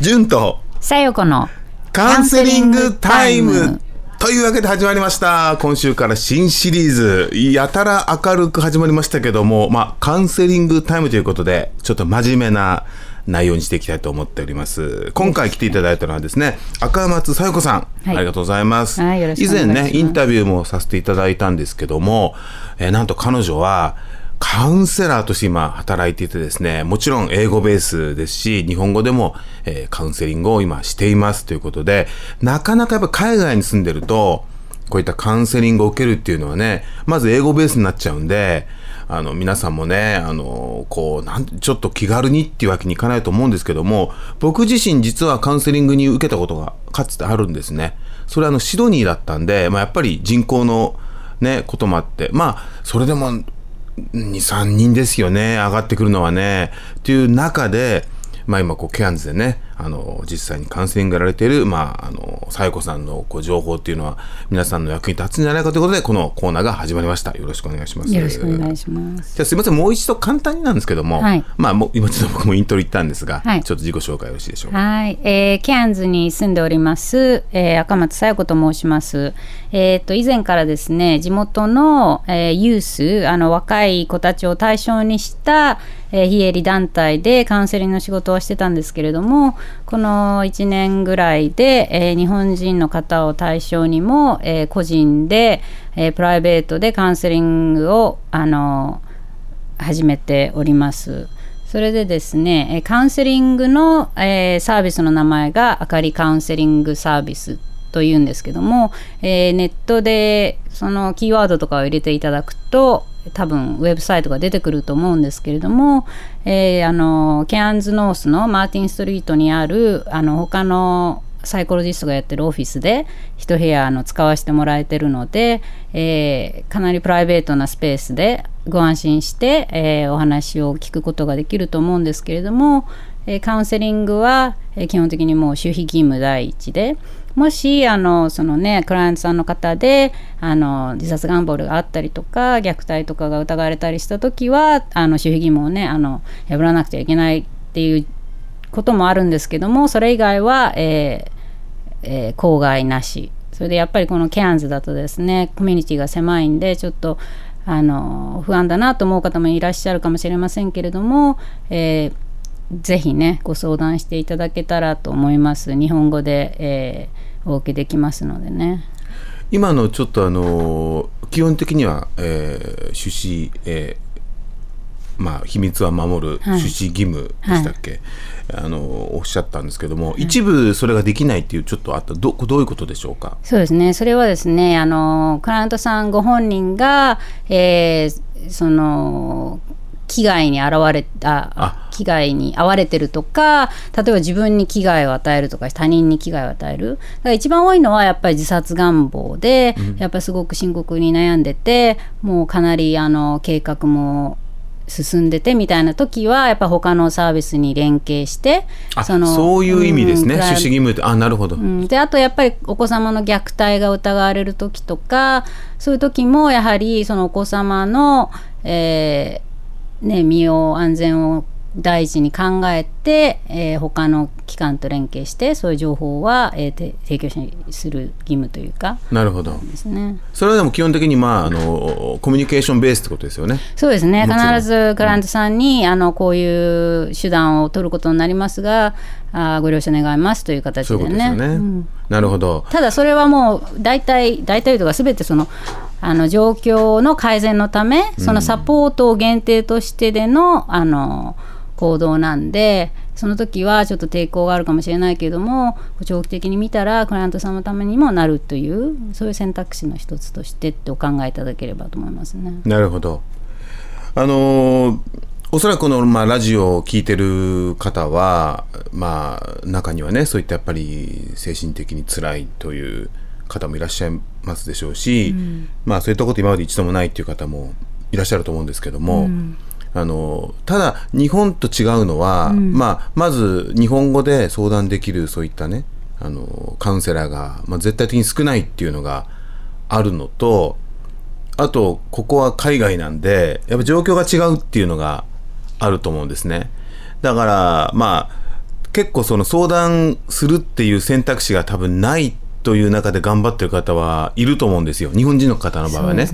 純と。さよこの。カウンセリングタイム。というわけで始まりました。今週から新シリーズ。やたら明るく始まりましたけどもまあカウンセリングタイムということでちょっと真面目な内容にしていきたいと思っております。今回来ていただいたのはですね赤松さよ子さん、はい。ありがとうございます、はいます。前ねインタビューもさせていただいたんですけども、えーなんと彼女はカウンセラーとして今働いていてですね、もちろん英語ベースですし、日本語でも、えーカウンセリングを今していますということで、なかなかやっぱ海外に住んでると、こういったカウンセリングを受けるっていうのはね、まず英語ベースになっちゃうんで、あの、皆さんもね、あの、こう、なんちょっと気軽にっていうわけにいかないと思うんですけども、僕自身実はカウンセリングに受けたことがかつてあるんですね。それはあの、シドニーだったんで、まあやっぱり人口のね、こともあって、まあ、それでも、2、3人ですよね、上がってくるのはね。という中で、まあ今、こう、ケアンズでね、あの、実際にカウンセリングやられている、まあ、あの、さよこさんのこう情報っていうのは、皆さんの役に立つんじゃないかということで、このコーナーが始まりました。よろしくお願いします。よろしくお願いしますじゃあすみません、もう一度簡単になんですけども、はいまあ、もう今ちょっと僕もイントロ言ったんですが、はいちょっと自己紹介よろしいでしょうか？はい、えー、ケアンズに住んでおります、えー赤松さよ子と申します。えっ、と以前からですね、地元の、えーユースあの若い子たちを対象にした、えー非営利団体でカウンセリングの仕事をしてたんですけれども、この1年ぐらいで、えー日本人の方を対象にも、えー個人で、えープライベートでカウンセリングをあの始めております。それでですね、えカウンセリングの、えーサービスの名前があかりカウンセリングサービスというんですけども、えーネットでそのキーワードとかを入れていただくと多分ウェブサイトが出てくると思うんですけれども、えーあのケアンズノースのマーティンストリートにあるあの他のサイコロジストがやってるオフィスで一部屋の使わせてもらえてるので、えーかなりプライベートなスペースでご安心して、えーお話を聞くことができると思うんですけれども、えカウンセリングは、え基本的にもう守秘義務第一でもしあのそのねクライアントさんの方であの自殺願望があったりとか虐待とかが疑われたりした時はあの守秘義務をねあの破らなくちゃいけないっていうこともあるんですけどもそれ以外は、えーえー郊外なし。それでやっぱりこのケアンズだとですねコミュニティが狭いんでちょっとあの不安だなと思う方もいらっしゃるかもしれませんけれども、えーぜひねご相談していただけたらと思います。日本語で、えーお受けできますのでね。今のちょっとあの基本的には、えー趣旨、えーまあ、秘密は守るはい。趣旨義務でしたっけ、あのおっしゃったんですけども、一部それができないっていうちょっとあったどどういうことでしょうか？そうですね。それはですねあのクライアントさんご本人が、えーその危害に現れたあ。危害に遭われてるとか例えば自分に危害を与えるとか他人に危害を与える。だから一番多いのはやっぱり自殺願望で、やっぱりすごく深刻に悩んでてもうかなりあの計画も進んでてみたいな時はやっぱ他のサービスに連携してあそういう意味ですね、うん義務ってあなるほど、うん、であとやっぱりお子様の虐待が疑われる時とかそういう時もやはりそのお子様の、えーね、身を安全を第一に考えて、えー他の機関と連携してそういう情報は、えーて提供しする義務というか。なるほど。ですね。それはでも基本的にまああのコミュニケーションベースってことですよね。そうですね。必ずクライアントさんに、あのこういう手段を取ることになりますがあーご了承願いますという形でね。ね、うん。なるほど。ただそれはもう大体大体とか全てそのあの状況の改善のためそのサポートを限定としてでの,、あの行動なんでその時はちょっと抵抗があるかもしれないけれども長期的に見たらクライアントさんのためにもなるというそういう選択肢の一つとしてってお考えいただければと思いますね。なるほど。あのーおそらくこの、まあ、ラジオを聞いてる方は、まあ、中にはね、そういったやっぱり精神的に辛いという方もいらっしゃいますでしょうし、まあ、そういったこと今まで一度もないっていう方もいらっしゃると思うんですけども、あのただ日本と違うのは、まあ、まず日本語で相談できるそういったねあのカウンセラーが、まあ、絶対的に少ないっていうのがあるのとあとここは海外なんでやっぱ状況が違うっていうのがあると思うんですね。だからまあ結構その相談するっていう選択肢が多分ないという中で頑張ってる方はいると思うんですよ。日本人の方の場合はね。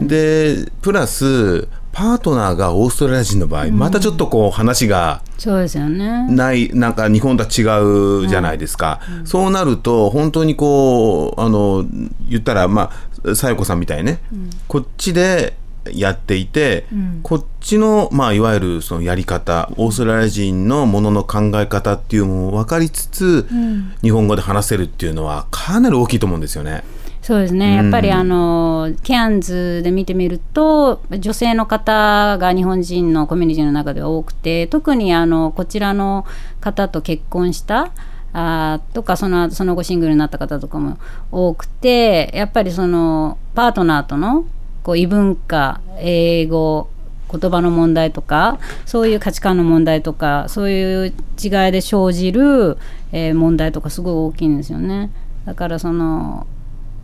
でプラスパートナーがオーストラリア人の場合、うん、またちょっとこう話がそうですよね。ないなんか日本とは違うじゃないですか、うん、そうなると本当にこうあの言ったらまあさよこさんみたいにね、うん、こっちでやっていて、うん、こっちの、まあ、いわゆるそのやり方オーストラリア人のものの考え方っていうのも分かりつつ、うん、日本語で話せるっていうのはかなり大きいと思うんですよね。そうですね、やっぱりあのケアンズで見てみると女性の方が日本人のコミュニティの中では多くて特にあのこちらの方と結婚したあとかそのその後シングルになった方とかも多くてやっぱりそのパートナーとのこう異文化英語言葉の問題とかそういう価値観の問題とかそういう違いで生じる、えー、問題とかすごい大きいんですよね。だからその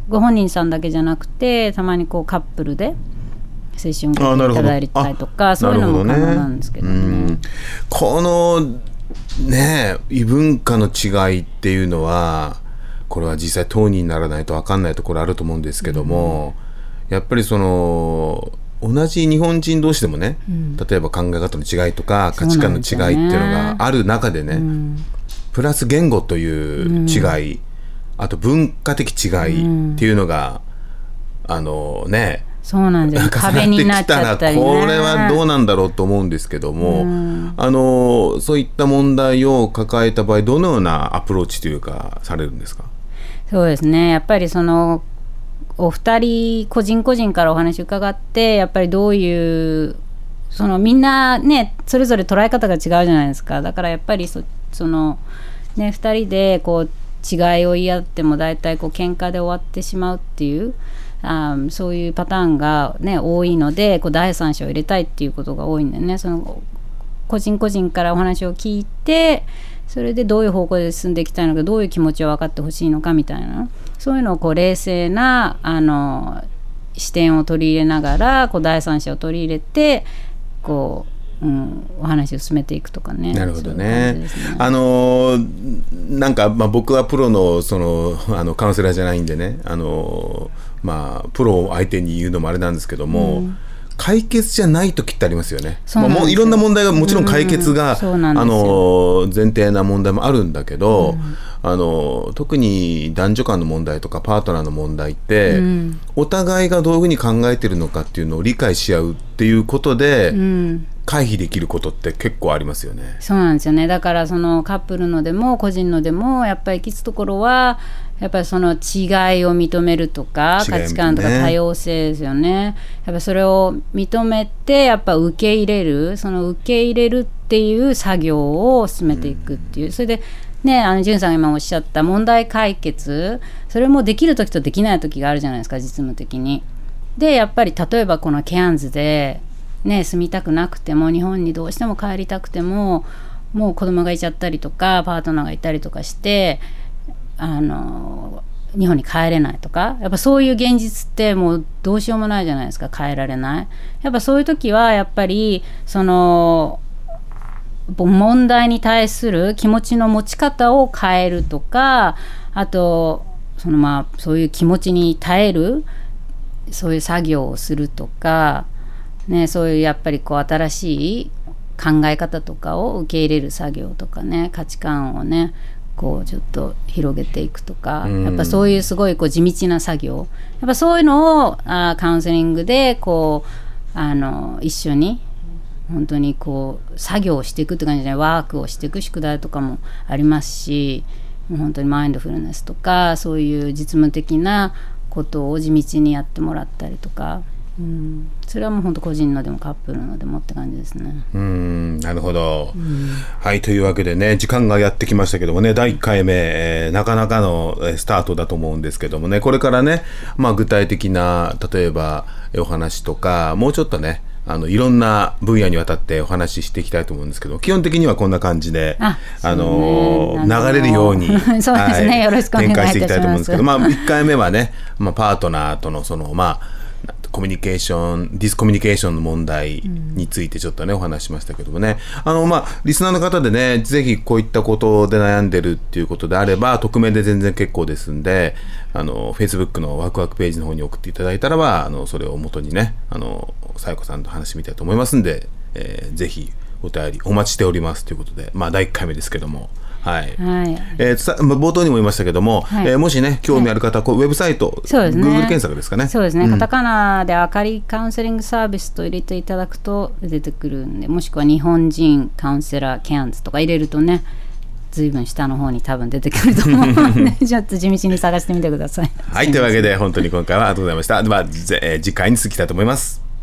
ご本人さんだけじゃなくてたまにこうカップルでセッションをいただいたりとかそういうのも可能なんですけどね。どねこのね異文化の違いっていうのはこれは実際当人にならないと分かんないところあると思うんですけども。うんやっぱりその同じ日本人同士でもね、うん、例えば考え方の違いとか価値観の違いっていうのがある中でね、うん、プラス言語という違い、うん、あと文化的違いっていうのが、あのねそうなんです。壁になっちゃったり、ね、これはどうなんだろうと思うんですけども、あのそういった問題を抱えた場合どのようなアプローチというかされるんですか？そうですね。やっぱりそのお二人個人個人からお話伺ってやっぱりどういうそのみんなねそれぞれ捉え方が違うじゃないですか。だからやっぱりそのね2人でこう違いを言い合っても大体こう喧嘩で終わってしまうっていうあそういうパターンがね多いのでこう第三者を入れたいっていうことが多いんでね。その個人個人からお話を聞いてそれでどういう方向で進んでいきたいのかどういう気持ちを分かってほしいのかみたいな。そういうのをこう冷静なあの視点を取り入れながらこう第三者を取り入れてこう、うん、お話を進めていくとかね。なるほどね。ねあのなんか、まあ、僕はプロのそのあのカウンセラーじゃないんでねあの、まあ、プロを相手に言うのもあれなんですけども。うん解決じゃない時ってありますよね。まあ、もういろんな問題がもちろん解決が、うん、あの前提な問題もあるんだけど、うん、あの特に男女間の問題とかパートナーの問題って、うん、お互いがどういうふうに考えてるのかっていうのを理解し合うっていうことで、回避できることって結構ありますよね。そうなんですよね。だからそのカップルのでも個人のでもやっぱりきつところはやっぱりその違いを認めるとか、価値観とか多様性ですよね。やっぱそれを認めてやっぱ受け入れるその受け入れるっていう作業を進めていくっていう、それでね、あの、じゅんさんが今おっしゃった問題解決、それもできる時とできない時があるじゃないですか、実務的に。で、やっぱり例えばこのケアンズで、ね、住みたくなくても日本にどうしても帰りたくてももう子供がいちゃったりとかパートナーがいたりとかしてあの日本に帰れないとかやっぱそういう現実ってもうどうしようもないじゃないですか帰られないやっぱそういう時はやっぱりその問題に対する気持ちの持ち方を変えるとかあとそのまあそういう気持ちに耐えるそういう作業をするとかね、そういうやっぱりこう新しい考え方とかを受け入れる作業とかね価値観をねこうちょっと広げていくとか、やっぱそういうすごいこう地道な作業。やっぱそういうのをあカウンセリングでこうあの一緒に本当にこう作業をしていくって感じでワークをしていく宿題とかもありますし本当にマインドフルネスとかそういう実務的なことを地道にやってもらったりとか。うん、それはもう本当個人のでもカップルのでもって感じですね。うん。なるほど、うん、はいというわけでね時間がやってきましたけどもね第1回目、えー、なかなかのスタートだと思うんですけどもねこれからね、まあ、具体的な例えばお話とかもうちょっとねあのいろんな分野にわたってお話ししていきたいと思うんですけど基本的にはこんな感じであ、あの流れるように そうですね、はい、よろしくお願い展開していきたいと思うんですけどまあ1回目はね、まあ、パートナーとのそのまあコミュニケーションディスコミュニケーションの問題についてちょっとね、お話ししましたけどもね。あのまあリスナーの方でねぜひこういったことで悩んでるっていうことであれば匿名で全然結構ですんであの Facebook のワクワクページの方に送っていただいたらばあのそれを元にねあのさやこさんと話してみたいと思いますんで、えーぜひお便りお待ちしております。ということでまあ第1回目ですけども。はい、はい。えーさまあ冒頭にも言いましたけども、はい。えーもしね興味ある方、こうウェブサイトそうですね。Google 検索ですかね。そうですね、カタカナであかりカウンセリングサービスと入れていただくと出てくるんでもしくは日本人カウンセラーキャンズとか入れるとねずいぶん下の方に多分出てくると思うのでちょっと地道に探してみてください。はい。というわけで本当に今回はありがとうございました。では、ぜえー次回に続きたいと思います